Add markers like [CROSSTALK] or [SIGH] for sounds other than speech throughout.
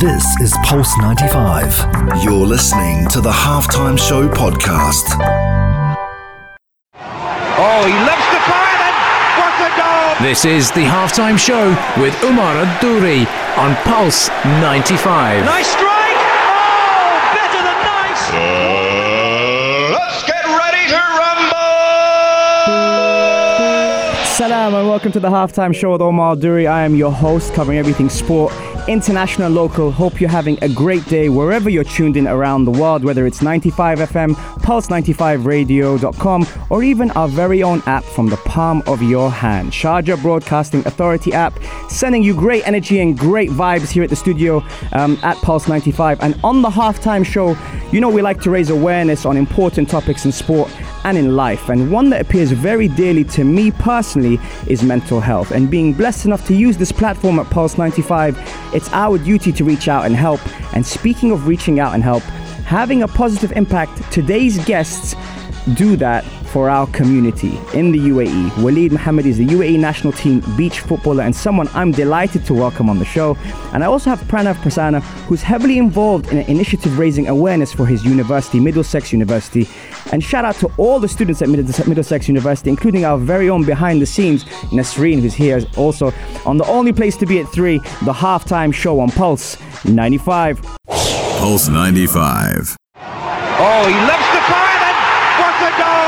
This is Pulse 95. You're listening to the Halftime Show podcast. Oh, he loves the fire then. What a goal! This is the halftime show with Umar Adouri on Pulse 95. Nice strike! Oh, better than nice! Let's Salam and welcome to the halftime show with Omar Duri. I am your host, covering everything sport, international, local. Hope you're having a great day wherever you're tuned in around the world, whether it's 95 FM, Pulse95Radio.com, or even our very own app from the palm of your hand. Sharjah Broadcasting Authority app, sending you great energy and great vibes here at the studio um, at Pulse 95. And on the halftime show, you know we like to raise awareness on important topics in sport and in life. And one that appears very dearly to me personally is mental health. And being blessed enough to use this platform at Pulse 95, it's our duty to reach out and help. And speaking of reaching out and help, having a positive impact, today's guests do that for our community in the UAE. Walid Mohammadi is the UAE national team beach footballer and someone I'm delighted to welcome on the show. And I also have Pranav Prasanna, who's heavily involved in an initiative raising awareness for his university, Middlesex University. And shout out to all the students at Middlesex University, including our very own behind the scenes, Nasreen, who's here also on the only place to be at 3, the halftime show on Pulse 95. Pulse 95. Oh, he loves the fire then. What a goal!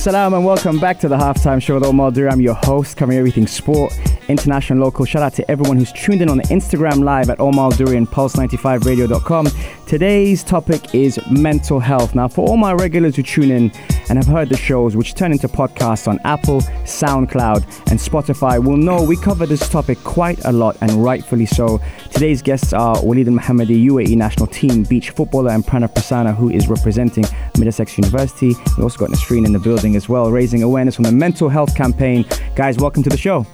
Salam and welcome back to the halftime show with Omar Dur. I'm your host, covering everything sport, international, local. Shout out to everyone who's tuned in on the Instagram live at Omar Duri and Pulse95Radio.com. Today's topic is mental health. Now, for all my regulars who tune in and have heard the shows, which turn into podcasts on Apple, SoundCloud, and Spotify, will know we cover this topic quite a lot and rightfully so. Today's guests are Walid Al Mohammadi, UAE national team beach footballer, and Pranav Prasanna, who is representing Middlesex University. We also got Nasreen in the building as well, raising awareness on the mental health campaign. Guys, welcome to the show.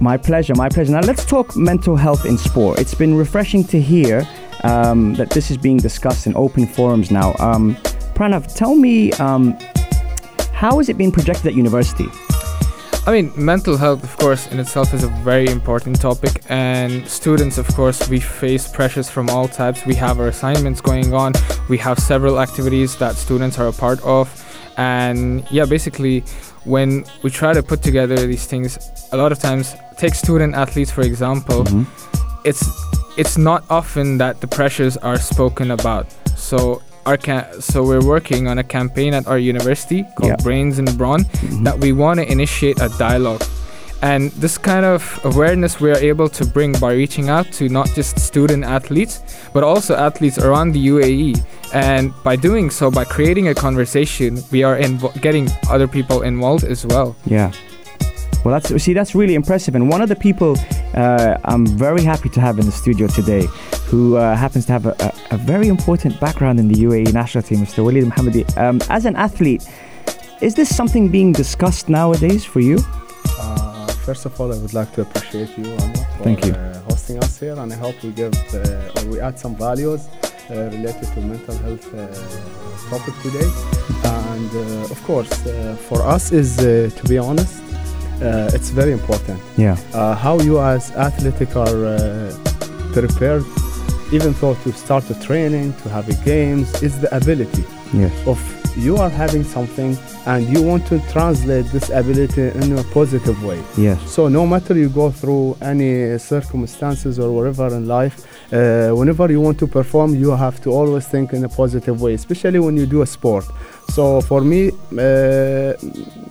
My pleasure, my pleasure. Now let's talk mental health in sport. It's been refreshing to hear um, that this is being discussed in open forums now. Um, Pranav, tell me, um, how is it being projected at university? I mean, mental health, of course, in itself is a very important topic, and students, of course, we face pressures from all types. We have our assignments going on, we have several activities that students are a part of, and yeah, basically, when we try to put together these things, a lot of times, take student athletes for example, it's it's not often that the pressures are spoken about. So our ca- so we're working on a campaign at our university called Yeah. Brains and Brawn mm-hmm. that we want to initiate a dialogue. And this kind of awareness we are able to bring by reaching out to not just student athletes, but also athletes around the UAE. And by doing so, by creating a conversation, we are invo- getting other people involved as well. Yeah. Well, that's see, that's really impressive. And one of the people uh, I'm very happy to have in the studio today, who uh, happens to have a, a, a very important background in the UAE national team, Mr. Walid Mohammadi. Um, as an athlete, is this something being discussed nowadays for you? Uh, first of all, I would like to appreciate you, Anwar, for Thank you. Uh, hosting us here, and I hope we give uh, or we add some values uh, related to mental health uh, topic today. And uh, of course, uh, for us is uh, to be honest, uh, it's very important. Yeah. Uh, how you as athletic are uh, prepared, even though to start the training, to have a games, is the ability Yes. of you are having something and you want to translate this ability in a positive way. Yes. So no matter you go through any circumstances or whatever in life, uh, whenever you want to perform, you have to always think in a positive way, especially when you do a sport. So for me, uh,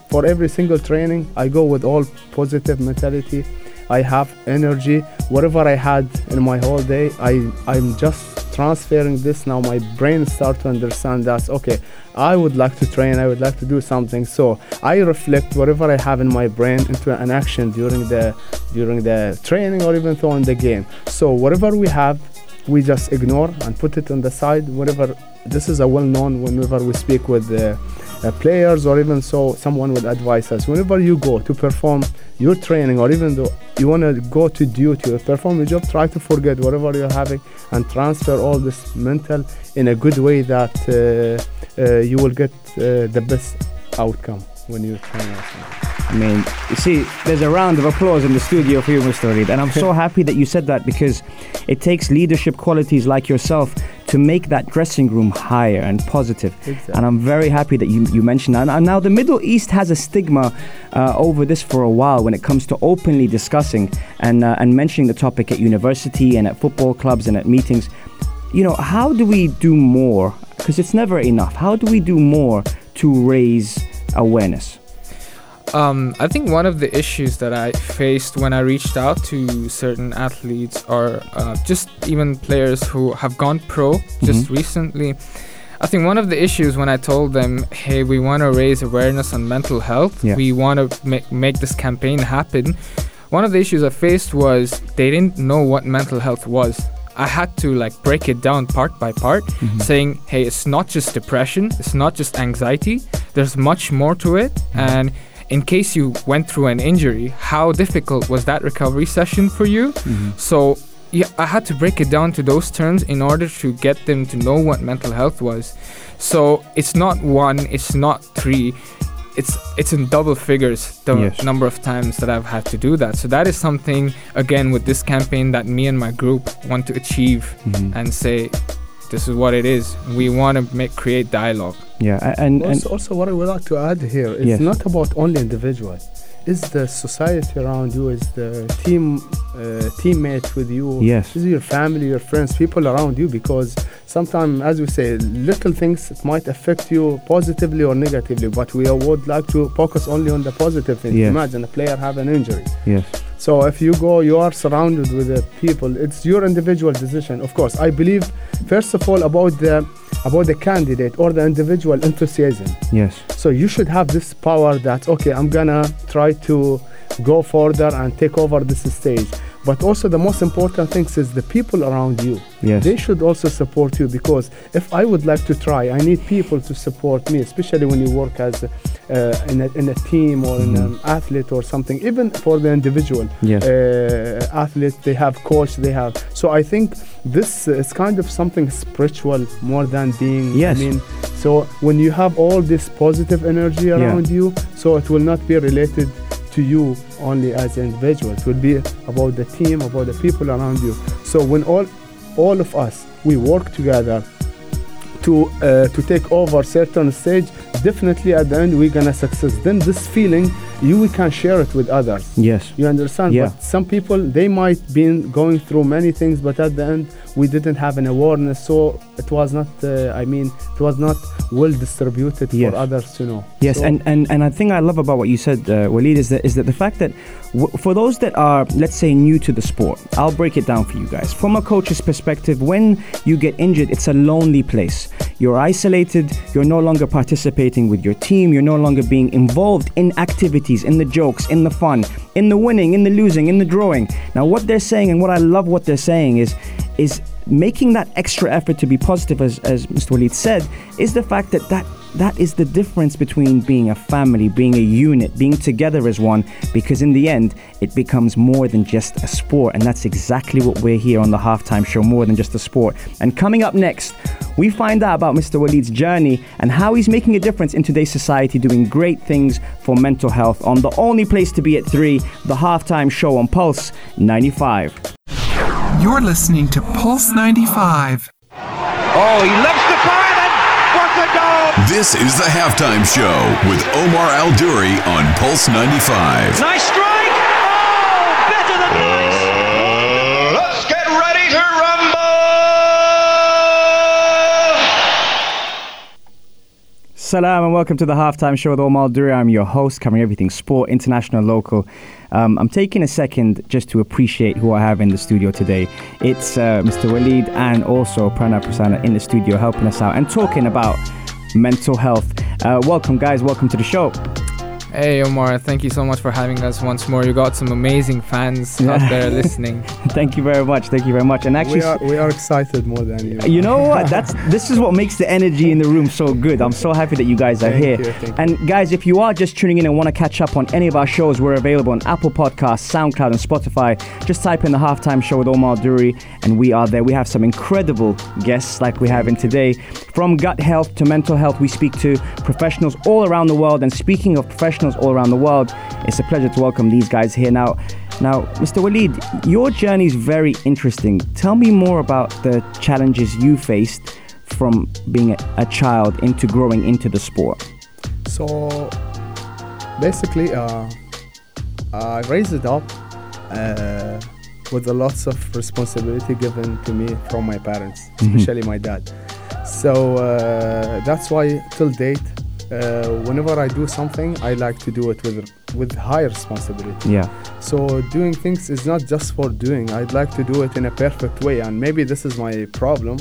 for every single training, I go with all positive mentality. I have energy. Whatever I had in my whole day, I I'm just transferring this now. My brain start to understand that okay, I would like to train. I would like to do something. So I reflect whatever I have in my brain into an action during the during the training or even though in the game. So whatever we have, we just ignore and put it on the side. Whenever this is a well-known, whenever we speak with uh, uh, players or even so, someone would advise us. Whenever you go to perform your training, or even though you want to go to duty or perform your job, try to forget whatever you're having and transfer all this mental in a good way that uh, uh, you will get uh, the best outcome when you train. or something. I mean, you see, there's a round of applause in the studio for you, Mr. Reed, and I'm so [LAUGHS] happy that you said that because it takes leadership qualities like yourself to make that dressing room higher and positive. Exactly. And I'm very happy that you, you mentioned that. And now the Middle East has a stigma uh, over this for a while when it comes to openly discussing and uh, and mentioning the topic at university and at football clubs and at meetings. You know, how do we do more? Because it's never enough. How do we do more to raise awareness? Um, I think one of the issues that I faced when I reached out to certain athletes or uh, just even players who have gone pro just recently, I think one of the issues when I told them, hey, we want to raise awareness on mental health, Yeah. we want to make, make this campaign happen, one of the issues I faced was they didn't know what mental health was. I had to like break it down part by part, mm-hmm. saying, hey, it's not just depression, it's not just anxiety, there's much more to it. Mm-hmm. And in case you went through an injury, how difficult was that recovery session for you? Mm-hmm. So yeah, I had to break it down to those terms in order to get them to know what mental health was. So it's not one, it's not three. It's it's in double figures the Yes. number of times that I've had to do that. So that is something again with this campaign that me and my group want to achieve mm-hmm. and say this is what it is. We want to make create dialogue. Yeah, and, and Also, also, what I would like to add here, it's Yes. not about only individual. It's the society around you, is the team, uh, teammate with you. Yes. Is your family, your friends, people around you. Because sometimes, as we say, little things might affect you positively or negatively. But we would like to focus only on the positive things. Yes. Imagine a player have an injury. yes, So if you go, you are surrounded with the people. It's your individual decision. Of course, I believe first of all about the about the candidate or the individual enthusiasm. yes, So you should have this power that okay, I'm gonna try to go further and take over this stage. But also the most important thing is the people around you. yes. They should also support you because if I would like to try, I need people to support me, especially when you work as uh, in, a, in a team or in an athlete or something. Even for the individual Yes. uh, athlete, they have coach, they have. So I think this is kind of something spiritual more than being. Yes. I mean, so when you have all this positive energy around you, so it will not be related to you only as an individual. It will be about the team, about the people around you. So when all all of us we work together to uh, to take over certain stage, definitely at the end we're gonna success. Then this feeling you we can share it with others. yes. You understand? Yeah. But some people they might been going through many things, but at the end we didn't have an awareness, so it was not. Uh, I mean, it was not well distributed Yes. for others to know. Yes, So- and, and, and I think I love about what you said, uh, Walid, is that is that the fact that w- for those that are, let's say, new to the sport, I'll break it down for you guys. From a coach's perspective, when you get injured, it's a lonely place. You're isolated. You're no longer participating with your team. You're no longer being involved in activities, in the jokes, in the fun, in the winning, in the losing, in the drawing. Now, what they're saying, and what I love what they're saying is, is making that extra effort to be positive, as, as Mr. Walid said, is the fact that that that is the difference between being a family, being a unit, being together as one, because in the end, it becomes more than just a sport. And that's exactly what we're here on the halftime show, more than just a sport. And coming up next, we find out about Mr. Walid's journey and how he's making a difference in today's society, doing great things for mental health on the only place to be at 3, the halftime show on Pulse 95. You're listening to Pulse 95. Oh, he loves the fire and what a goal! This is the halftime show with Omar Al Duri on Pulse 95. Nice strike! Oh, better than nice! Uh, let's get ready to rumble! Salam and welcome to the halftime show with Omar Al Duri. I'm your host, covering everything sport, international, local. Um, I'm taking a second just to appreciate who I have in the studio today. It's uh, Mr. Walid and also Prana Prasanna in the studio helping us out and talking about mental health. Uh, welcome, guys. Welcome to the show. Hey Omar, thank you so much for having us once more. You got some amazing fans Yeah. out there [LAUGHS] listening. Thank you very much. Thank you very much. And actually, we are we are excited more than you. You know what? That's [LAUGHS] this is what makes the energy in the room so good. I'm so happy that you guys are Thank here. you, thank and guys, if you are just tuning in and want to catch up on any of our shows, we're available on Apple Podcasts, SoundCloud, and Spotify. Just type in the halftime show with Omar Duri, and we are there. We have some incredible guests like we have in today. From gut health to mental health, we speak to professionals all around the world. And speaking of professionals all around the world, it's a pleasure to welcome these guys here now. Now, Mr. Walid, your journey is very interesting. Tell me more about the challenges you faced from being a, child into growing into the sport. So basically, uh, I raised it up uh, with a lots of responsibility given to me from my parents, Mhm. especially my dad. So uh, that's why till date, uh, whenever I do something, I like to do it with with high responsibility. Yeah. So doing things is not just for doing. I'd like to do it in a perfect way, and maybe this is my problem.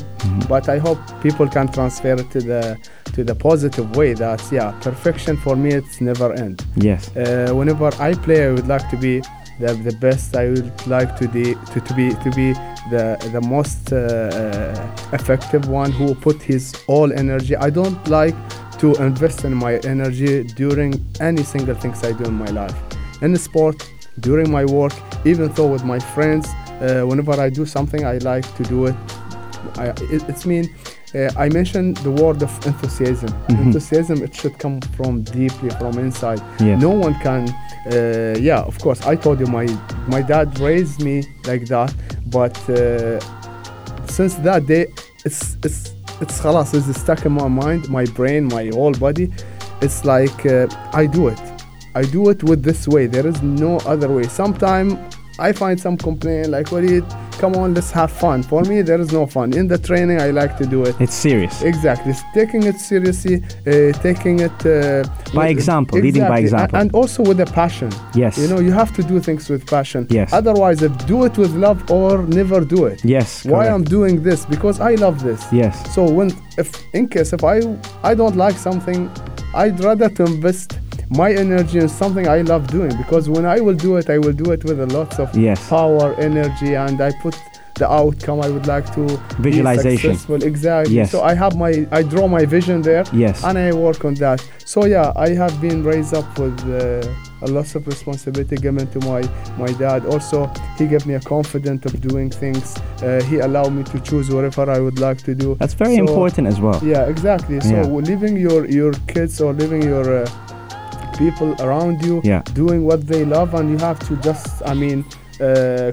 But I hope people can transfer it to the to the positive way. That yeah, perfection for me it's never end. Yes. Uh, whenever I play, I would like to be the, the best. I would like to, de- to to be to be the the most uh, uh, effective one who put his all energy. I don't like to invest in my energy during any single things I do in my life. In the sport, during my work, even though with my friends, uh, whenever I do something, I like to do it. I, it it's mean. Uh, I mentioned the word of enthusiasm. Mhm. Enthusiasm, it should come from deeply from inside. No one can. Uh, yeah, of course. I told you my my dad raised me like that, but uh, since that day, it's it's it's خلاص, it's stuck in my mind, my brain, my whole body. It's like uh, I do it. I do it with this way. There is no other way. Sometimes I find some complaint like, "What it? Come on, let's have fun." For me, there is no fun. In the training, I like to do it. It's serious. Exactly. It's taking it seriously, uh, taking it uh, By example, leading by example. and also with a passion. Yes. You know, you have to do things with passion. Yes. Otherwise, if do it with love or never do it. Yes. Why correct. I'm doing this? Because I love this. Yes. So when, if in case if I I don't like something, I'd rather to invest my energy in something I love doing because when I will do it, I will do it with a lot of Yes. power, energy, and I put the outcome I would like to Visualization. successful. Exactly. Yes. So I have my I draw my vision there. Yes. And I work on that. So yeah, I have been raised up with uh, a lot of responsibility given to my my dad. Also, he gave me a confidence of doing things. Uh, he allowed me to choose whatever I would like to do. That's very So- important as well. Yeah, exactly. So Yeah. leaving your your kids or leaving your uh, people around you Yeah. doing what they love, and you have to just, I mean. Uh,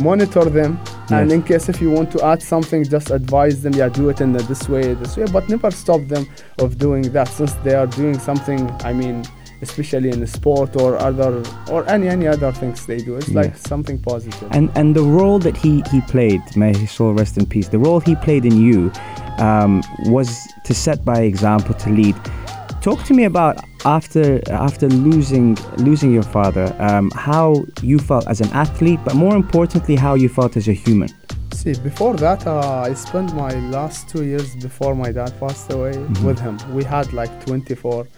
monitor them and in case if you want to add something just advise them yeah do it in the, this way this way but never stop them of doing that since they are doing something i mean especially in the sport or other or any any other things they do it's like Yes. something positive And and the role that he he played, may his soul rest in peace. The role he played in you um, was to set by example, to lead. Talk to me about after after losing losing your father, um, how you felt as an athlete, but more importantly, how you felt as a human. See, before that, uh, I spent my last two years before my dad passed away Mhm. with him. We had like 24 s-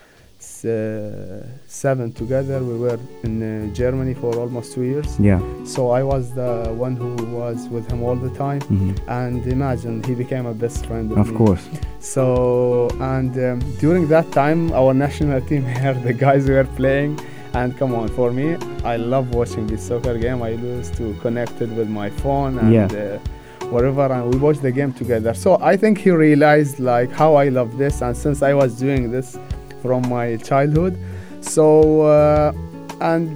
uh, seven together. We were in uh, Germany for almost two years. Yeah. So I was the one who was with him all the time. Mhm. And imagine, he became a best friend. Of me. course. So, and um, during that time, our national team [LAUGHS] here, the guys were playing. And come on, for me, I love watching this soccer game. I used to connect it with my phone and Yeah. uh, whatever, and we watched the game together. So I think he realized like how I love this, and since I was doing this from my childhood, so uh, and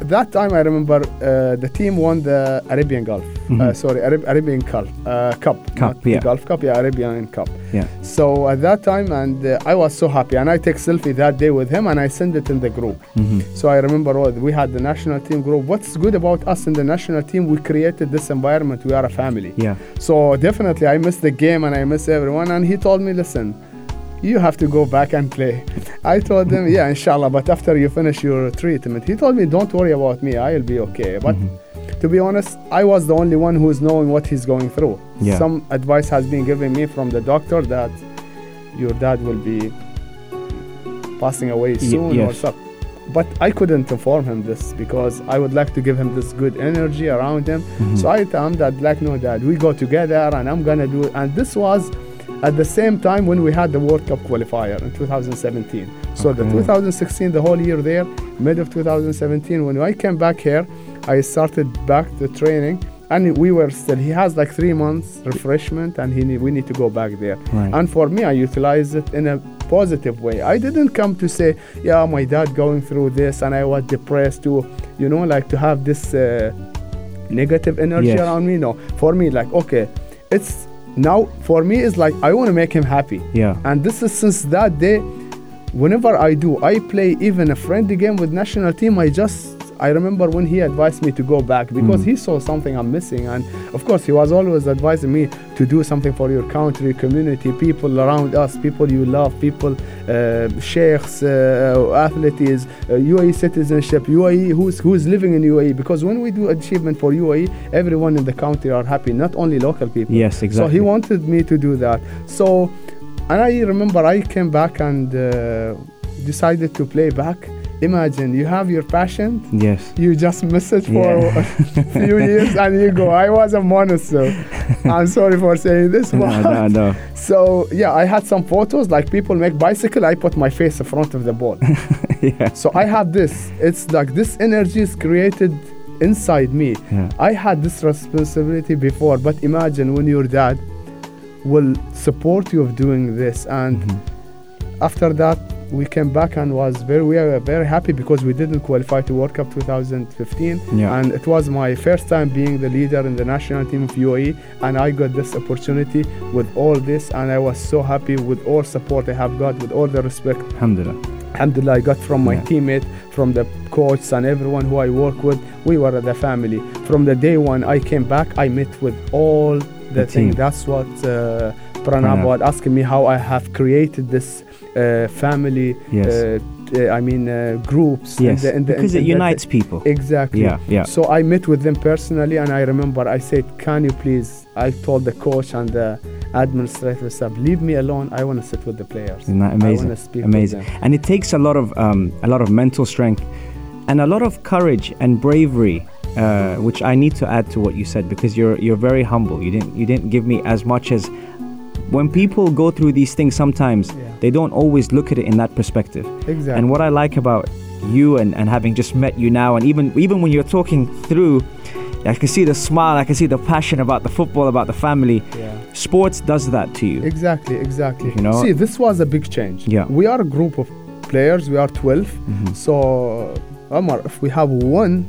that time I remember uh, the team won the Arabian Gulf. Uh, Mhm. sorry, Arab- Arabian Cup. Uh, cup. Cup, yeah. Gulf Cup. Yeah, Arabian Cup. Yeah. So at that time, and uh, I was so happy, and I take selfie that day with him, and I send it in the group. Mhm. So I remember oh, we had the national team group. What's good about us in the national team? We created this environment. We are a family. Yeah. So definitely, I miss the game and I miss everyone. And he told me, listen, you have to go back and play. I told him, yeah, inshallah, but after you finish your treatment. He told me, don't worry about me, I'll be okay. But to be honest, I was the only one who's knowing what he's going through. Yeah. Some advice has been given me from the doctor that your dad will be passing away soon or yes. something. But I couldn't inform him this because I would like to give him this good energy around him. Mm-hmm. So I told him that, like, no, dad, we go together and I'm gonna do it. And this was at the same time when we had the World Cup qualifier in 2017. So the 2016, the whole year there, mid of 2017, when I came back here, I started back the training. And we were still. He has like three months refreshment, and he need, we need to go back there. Right. And for me, I utilize it in a positive way. I didn't come to say, yeah, my dad going through this, and I was depressed to, you know, like to have this uh, negative energy Yes. around me. No, for me, like okay, it's now for me it's like I want to make him happy. Yeah. And this is since that day. Whenever I do, I play even a friendly game with national team. I just I remember when he advised me to go back because Mm. he saw something I'm missing, and of course he was always advising me to do something for your country, community, people around us, people you love, people, uh, sheikhs, uh, athletes, uh, UAE citizenship, UAE who's who's living in UAE. Because when we do achievement for UAE, everyone in the country are happy, not only local people. Yes, exactly. So he wanted me to do that. So, and I remember I came back and uh, decided to play back. Imagine you have your passion, Yes. you just miss it for Yeah. a [LAUGHS] few years and you go. I was a monster. [LAUGHS] I'm sorry for saying this, No, but no, no. [LAUGHS] so yeah, I had some photos like people make bicycle. I put my face in front of the ball. yeah. So I have this. It's like this energy is created inside me. Yeah. I had this responsibility before, but imagine when your dad will support you of doing this, and Mm-hmm. after that we came back and was very we are very happy because we didn't qualify to World Cup 2015, Yeah. and it was my first time being the leader in the national team of UAE, and I got this opportunity with all this, and I was so happy with all support I have got, with all the respect Alhamdulillah. Alhamdulillah, I got from my Yeah. teammate, from the coach and everyone who I work with. We were the family. From the day one I came back, I met with all the, The thing. team. That's what uh, Pranav was asking me how I have created this uh, family. Yes. Uh, uh, I mean uh, groups. Yes. the- in the- because it the- unites people. Exactly. Yeah, yeah. So I met with them personally, and I remember I said, "Can you please?" I told the coach and the administrative staff, "Leave me alone. I want to sit with the players. Isn't that I amazing? want to speak with amazing. them." And it takes a lot of um, a lot of mental strength and a lot of courage and bravery, uh, which I need to add to what you said because you're you're very humble. You didn't you didn't give me as much as when people go through these things. Sometimes Yeah. they don't always look at it in that perspective. Exactly. And what I like about you and, and having just met you now, and even even when you're talking through, I can see the smile, I can see the passion about the football, about the family. Yeah. Sports does that to you. Exactly, exactly. You know? See, this was a big change. Yeah. We are a group of players, we are 12. Mhm. So, Omar, if we have one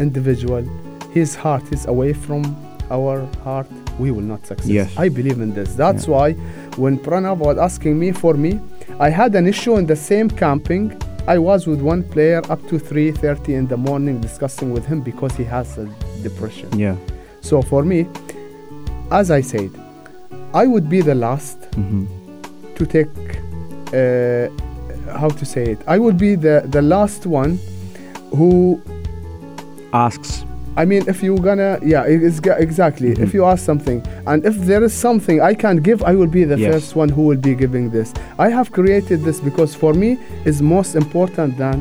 individual, his heart is away from our heart, we will not succeed. Yes. I believe in this. That's Yeah. why when Pranav was asking me for me, I had an issue in the same camping. I was with one player up to 3:30 in the morning discussing with him because he has a depression. Yeah. So for me, as I said, I would be the last hmm to take uh, how to say it i would be the the last one who Asks. I mean if you're gonna yeah it is ga- exactly Mhm. if you ask something and if there is something i can give i will be the Yes. first one who will be giving this i have created this because for me is most important than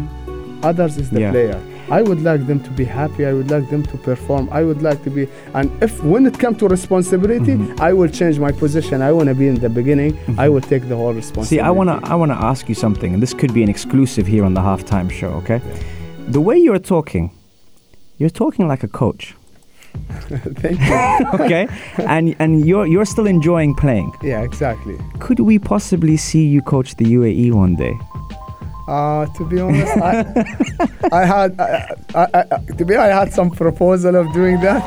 others is the Yeah. player I would like them to be happy. I would like them to perform. I would like to be, and if when it comes to responsibility, Mhm. I will change my position. I want to be in the beginning. I will take the whole responsibility. See, I wanna I wanna ask you something, and this could be an exclusive here on the halftime show. Okay, the way you're talking, you're talking like a coach. [LAUGHS] Thank you. [LAUGHS] Okay, and and you're you're still enjoying playing. yeah, exactly. Could we possibly see you coach the UAE one day? Uh, to be honest, I, [LAUGHS] I had, I, I, I, to be, I had some proposal of doing that,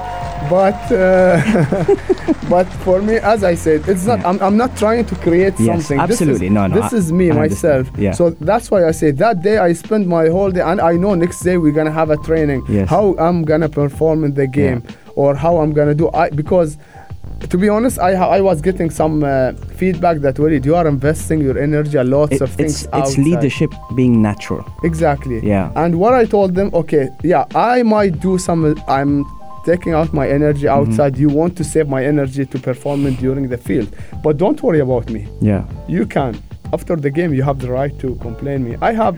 but, uh, [LAUGHS] but for me, as I said, it's not. I'm, I'm not trying to create Yes, something. absolutely. This is, No, no, This is me myself. Yeah. So that's why I say that day I spend my whole day, and I know next day we're gonna have a training. Yes. How I'm gonna perform in the game, or how I'm gonna do. I because. To be honest, I I was getting some uh, feedback that Walid, you are investing your energy, a lot It- of things. it's it's leadership being natural. Exactly. Yeah. And what I told them, okay, yeah, I might do some. I'm taking out my energy Mm-hmm. outside. You want to save my energy to perform it during the field, but don't worry about me. Yeah. You can. after the game, you have the right to complain me. I have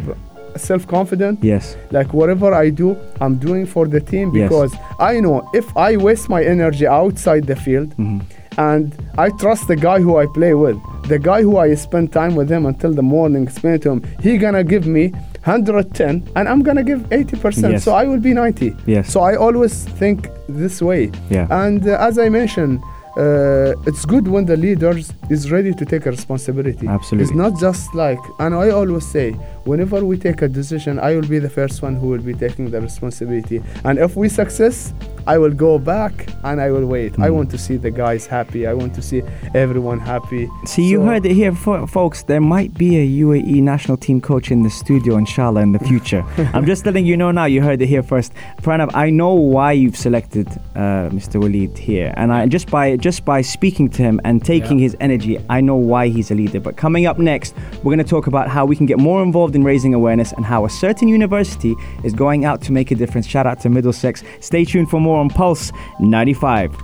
self confidence. Yes. Like whatever I do, I'm doing for the team Yes. because I know if I waste my energy outside the field, Mm-hmm. and I trust the guy who I play with, the guy who I spend time with him until the morning, explain to him, he gonna give me 110 and I'm gonna give 80%, Yes. so I will be 90. Yes. So I always think this way. Yeah. And uh, as I mentioned, uh, it's good when the leaders is ready to take a responsibility. Absolutely. It's not just like, and I always say, whenever we take a decision, I will be the first one who will be taking the responsibility. And if we success, I will go back and I will wait. I Mm. want to see the guys happy. I want to see everyone happy. See, you heard it here, fo- folks. There might be a UAE national team coach in the studio, inshallah, in the future. [LAUGHS] I'm just letting you know now. You heard it here first. Pranav, I know why you've selected uh, Mr. Walid here, and I just by just by speaking to him and taking his energy, I know why he's a leader. But coming up next, we're going to talk about how we can get more involved in raising awareness and how a certain university is going out to make a difference. Shout out to Middlesex. Stay tuned for more on Pulse 95.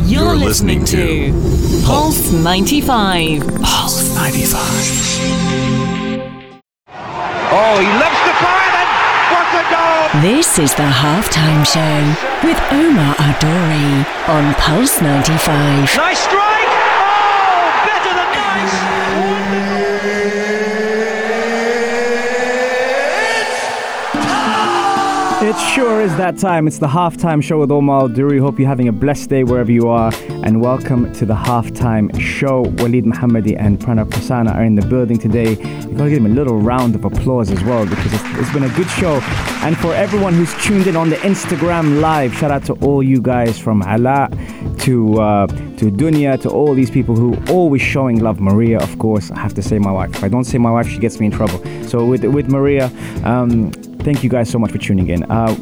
You're, You're listening, listening to Pulse 95. Pulse 95. Oh, he loves to fire then. What a goal! This is the halftime show with Omar Adori on Pulse 95. Nice strike. Oh, better than nice. It sure is that time. It's the halftime show with Omar Duri. Hope you're having a blessed day wherever you are. And welcome to the halftime show. Walid Mohammadi and Pranav Prasanna are in the building today. You've got to give them a little round of applause as well because it's, it's been a good show. And for everyone who's tuned in on the Instagram live, shout out to all you guys from Ala to uh, to Dunya to all these people who always showing love. Maria, of course, I have to say my wife. If I don't say my wife, she gets me in trouble. So with with Maria, um, thank you guys so much for tuning in. Uh,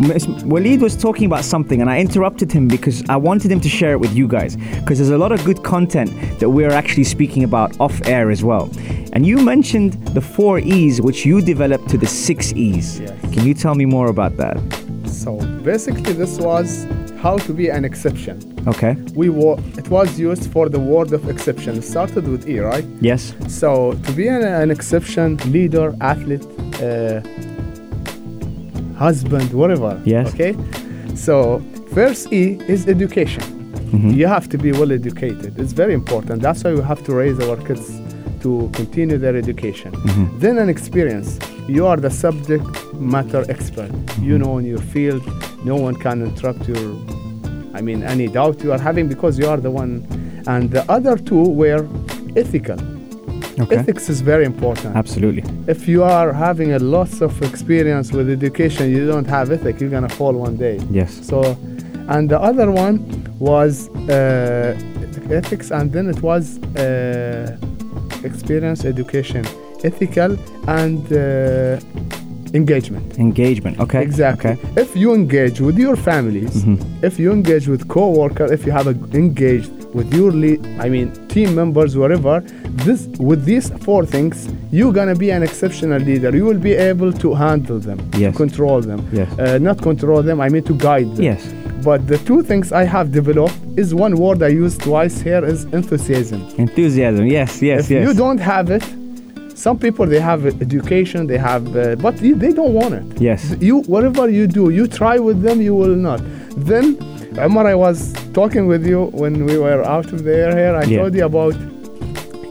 Ms. Walid was talking about something and I interrupted him because I wanted him to share it with you guys because there's a lot of good content that we're actually speaking about off air as well. And you mentioned the four E's which you developed to the six E's. Yes. Can you tell me more about that? So basically, this was how to be an exception. Okay. We wa- it was used for the word of exception. It started with E, right? Yes. So to be an, an exception, leader, athlete, uh, husband, whatever. Yes. Okay. So first E is education. Mm-hmm. You have to be well educated. It's very important. That's why we have to raise our kids to continue their education. Mm-hmm. Then an experience. You are the subject matter expert. Mm-hmm. You know in your field. No one can interrupt your, I mean, any doubt you are having because you are the one. And the other two were ethical. Okay. Ethics is very important. Absolutely. If you are having a lots of experience with education, you don't have ethic, you're gonna fall one day. Yes. So, and the other one was uh, ethics, and then it was uh, experience, education, ethical, and uh, engagement. Engagement. Okay. Exactly. Okay. If you engage with your families, Mhm. if you engage with co-worker, if you have a, engaged with your lead, I mean team members, whatever, this with these four things, you're gonna be an exceptional leader. You will be able to handle them, Yes. control them, Yes. uh, not control them. I mean to guide them. Yes. But the two things I have developed is one word I use twice here is enthusiasm. Enthusiasm. Yes. Yes. if yes. you don't have it, some people they have education, they have, uh, but they don't want it. Yes. You whatever you do, you try with them, you will not. Then, Omar, I was talking with you when we were out of the air here. I Yeah. told you about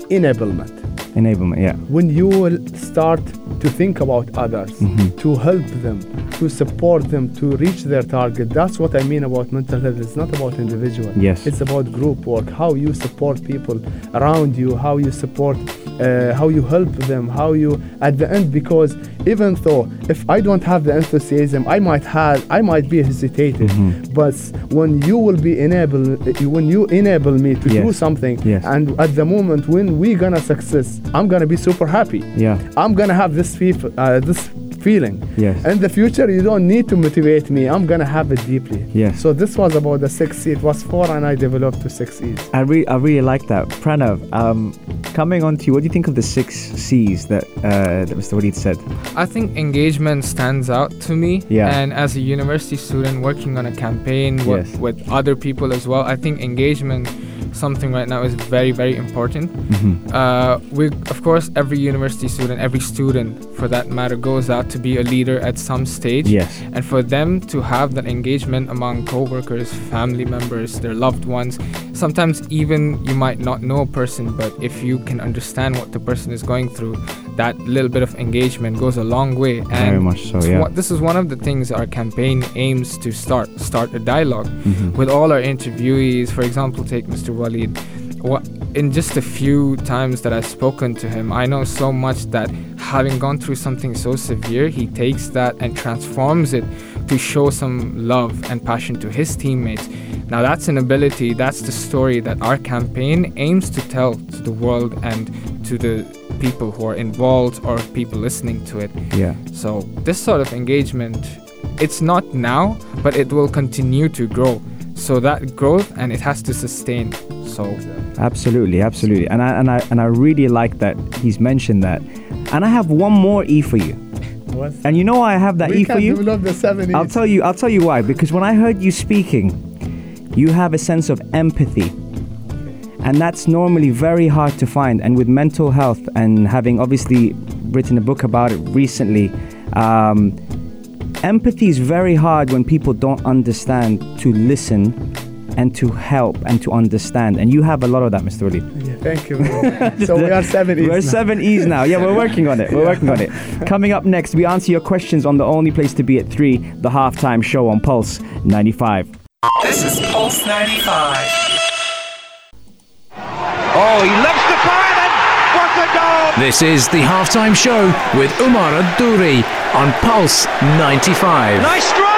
enablement. Enablement. Yeah. When you will start to think about others, Mm-hmm. to help them, to support them to reach their target. That's what I mean about mental health. It's not about individual. Yes. It's about group work. How you support people around you. How you support. Uh, how you help them. How you at the end because even though if I don't have the enthusiasm, I might have I might be hesitated. Mm-hmm. But when you will be enable when you enable me to do something, Yes. and at the moment when we gonna success, I'm gonna be super happy. Yeah. I'm gonna have this feel, uh, this feeling. Yes. In the future, you don't need to motivate me. I'm gonna have it deeply. Yes. So this was about the six C. It was four, and I developed to six E's. I really, I really like that. Pranav, um, coming on to you, what do you think of the six C's that uh, that Mr. Walid said? I think engagement stands out to me. Yeah. And as a university student working on a campaign with, Yes. with other people as well, I think engagement something right now is very very important. Mm-hmm. Uh, we of course every university student, every student for that matter, goes out to be a leader at some stage. Yes. And for them to have that engagement among co-workers, family members, their loved ones, sometimes even you might not know a person, but if you can understand what the person is going through, that little bit of engagement goes a long way. And Very much so, yeah. this is one of the things our campaign aims to start start a dialogue Mhm. with all our interviewees. For example, take Mr. Walid. What in just a few times that I've spoken to him, I know so much that having gone through something so severe, he takes that and transforms it to show some love and passion to his teammates. Now that's an ability, that's the story that our campaign aims to tell to the world and to the people who are involved or people listening to it. Yeah. So this sort of engagement, it's not now, but it will continue to grow. So that growth and it has to sustain. So Absolutely, absolutely. And I and I and I really like that he's mentioned that. And I have one more E for you. What? And you know why I have that we E for can you? develop the seven I'll tell you. I'll tell you why. Because when I heard you speaking, you have a sense of empathy, and that's normally very hard to find. And with mental health and having obviously written a book about it recently, um, empathy is very hard when people don't understand to listen and to help and to understand. And you have a lot of that, Mr. Ali. Yeah, thank you. [LAUGHS] so we are seven E's. We're now. seven E's now. Yeah, we're working on it. We're working on it. [LAUGHS] Coming up next, we answer your questions on the only place to be at three, the halftime show on Pulse 95. This is Pulse 95. Oh, he loves the fire then. What a goal! This is the halftime show with Umar Adouri on Pulse 95. Nice strike.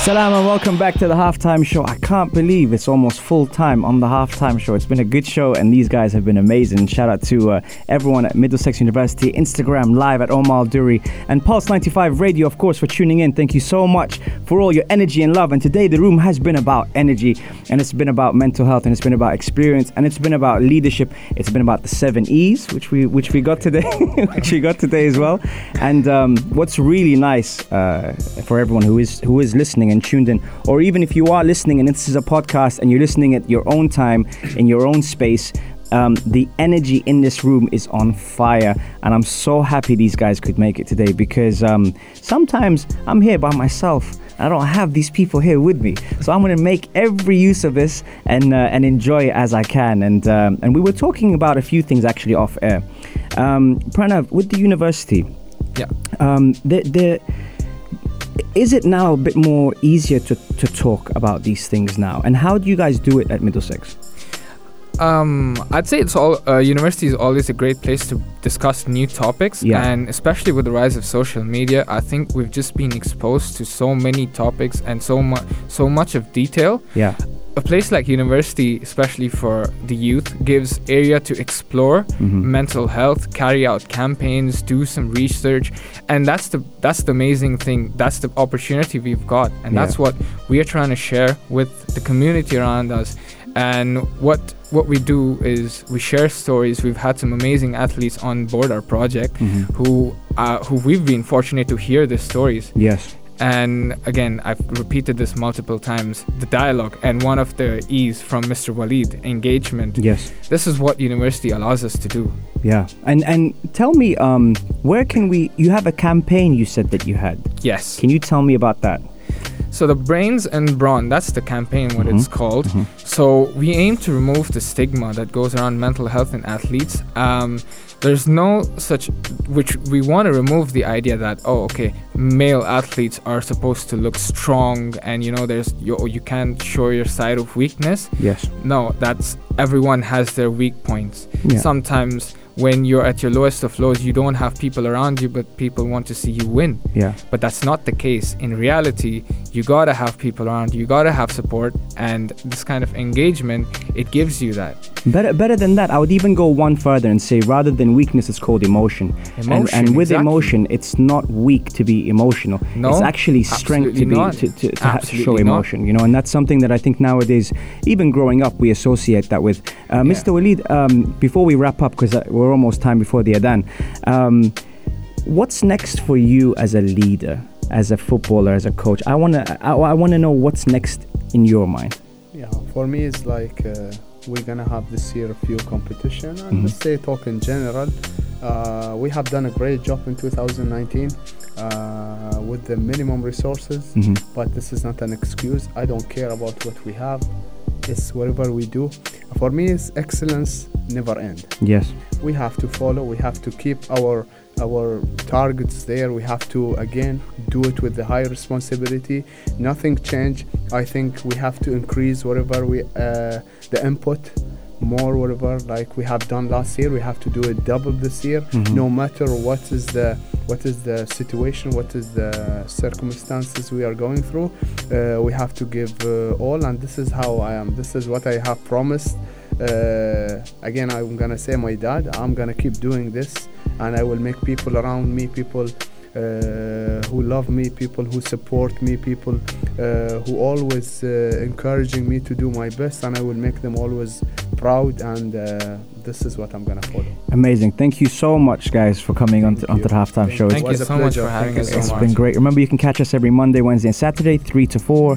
Salam and welcome back to the halftime show. I can't believe it's almost full time on the halftime show. It's been a good show and these guys have been amazing. Shout out to uh, everyone at Middlesex University, Instagram live at Omar Duri, and Pulse 95 Radio, of course, for tuning in. Thank you so much for all your energy and love. And today the room has been about energy and it's been about mental health and it's been about experience and it's been about leadership. It's been about the seven E's, which we which we got today, [LAUGHS] which we got today as well. And um, what's really nice uh, for everyone who is who is listening and tuned in, or even if you are listening and this is a podcast and you're listening at your own time in your own space. Um, the energy in this room is on fire, and I'm so happy these guys could make it today because um, sometimes I'm here by myself. I don't have these people here with me, so I'm going to make every use of this and uh, and enjoy it as I can. And um, and we were talking about a few things actually off air. Um, Pranav, with the university, yeah. um, the, the, is it now a bit more easier to, to talk about these things now? And how do you guys do it at Middlesex? Um, I'd say it's all uh, university is always a great place to discuss new topics, Yeah. and especially with the rise of social media, I think we've just been exposed to so many topics and so much so much of detail. Yeah. A place like university, especially for the youth, gives area to explore Mhm. mental health, carry out campaigns, do some research, and that's the that's the amazing thing. That's the opportunity we've got, and Yeah. that's what we are trying to share with the community around us. And what what we do is we share stories. We've had some amazing athletes on board our project Mhm. who uh, who we've been fortunate to hear their stories. Yes. And again, I've repeated this multiple times the dialogue and one of the E's from Mr. Walid engagement. Yes. This is what university allows us to do. Yeah. And and tell me, um, where can we? You have a campaign. You said that you had. Yes. Can you tell me about that? So the brains and brawn, that's the campaign what it's Mhm. called. Mhm. So we aim to remove the stigma that goes around mental health in athletes. Um, there's no such which we want to remove the idea that oh okay male athletes are supposed to look strong and you know there's you, you can't show your side of weakness Yes. no that's everyone has their weak points Yeah. sometimes when you're at your lowest of lows you don't have people around you but people want to see you win Yeah. but that's not the case in reality you gotta have people around you gotta have support and this kind of engagement it gives you that Better, better than that, I would even go one further and say rather than weakness, it's called emotion. and, Emotion, and with exactly. emotion, it's not weak to be emotional. No, it's actually strength to be not. to, to, to Absolutely show not. emotion. You know, and that's something that I think nowadays, even growing up, we associate that with. Uh, Mr. Walid, um, before we wrap up, because uh, we're almost time before the Adan, um, what's next for you as a leader? As a footballer, as a coach. I wanna I, I wanna know what's next in your mind. Yeah, for me it's like uh, we're gonna have this year a few competition and Mhm. let's say talk in general. Uh, we have done a great job in 2019 uh, with the minimum resources, Mhm. but this is not an excuse. I don't care about what we have. It's whatever we do. For me, it's excellence never end. Yes. We have to follow. We have to keep our our targets there. We have to again do it with the high responsibility. Nothing change. I think we have to increase whatever we uh, the input more whatever like we have done last year we have to do it double this year Mhm. no matter what is the what is the situation what is the circumstances we are going through uh, we have to give uh, all and this is how i am this is what i have promised uh, again i'm gonna say my dad i'm gonna keep doing this and i will make people around me people uh, who love me people who support me people uh, who always uh, encouraging me to do my best and i will make them always proud and uh, this is what i'm gonna follow Amazing. Thank you so much, guys, for coming on to, onto the halftime show. Thank you was a so much for having Thank us you so It's much. been great. Remember, you can catch us every Monday, Wednesday, and Saturday, 3 to 4.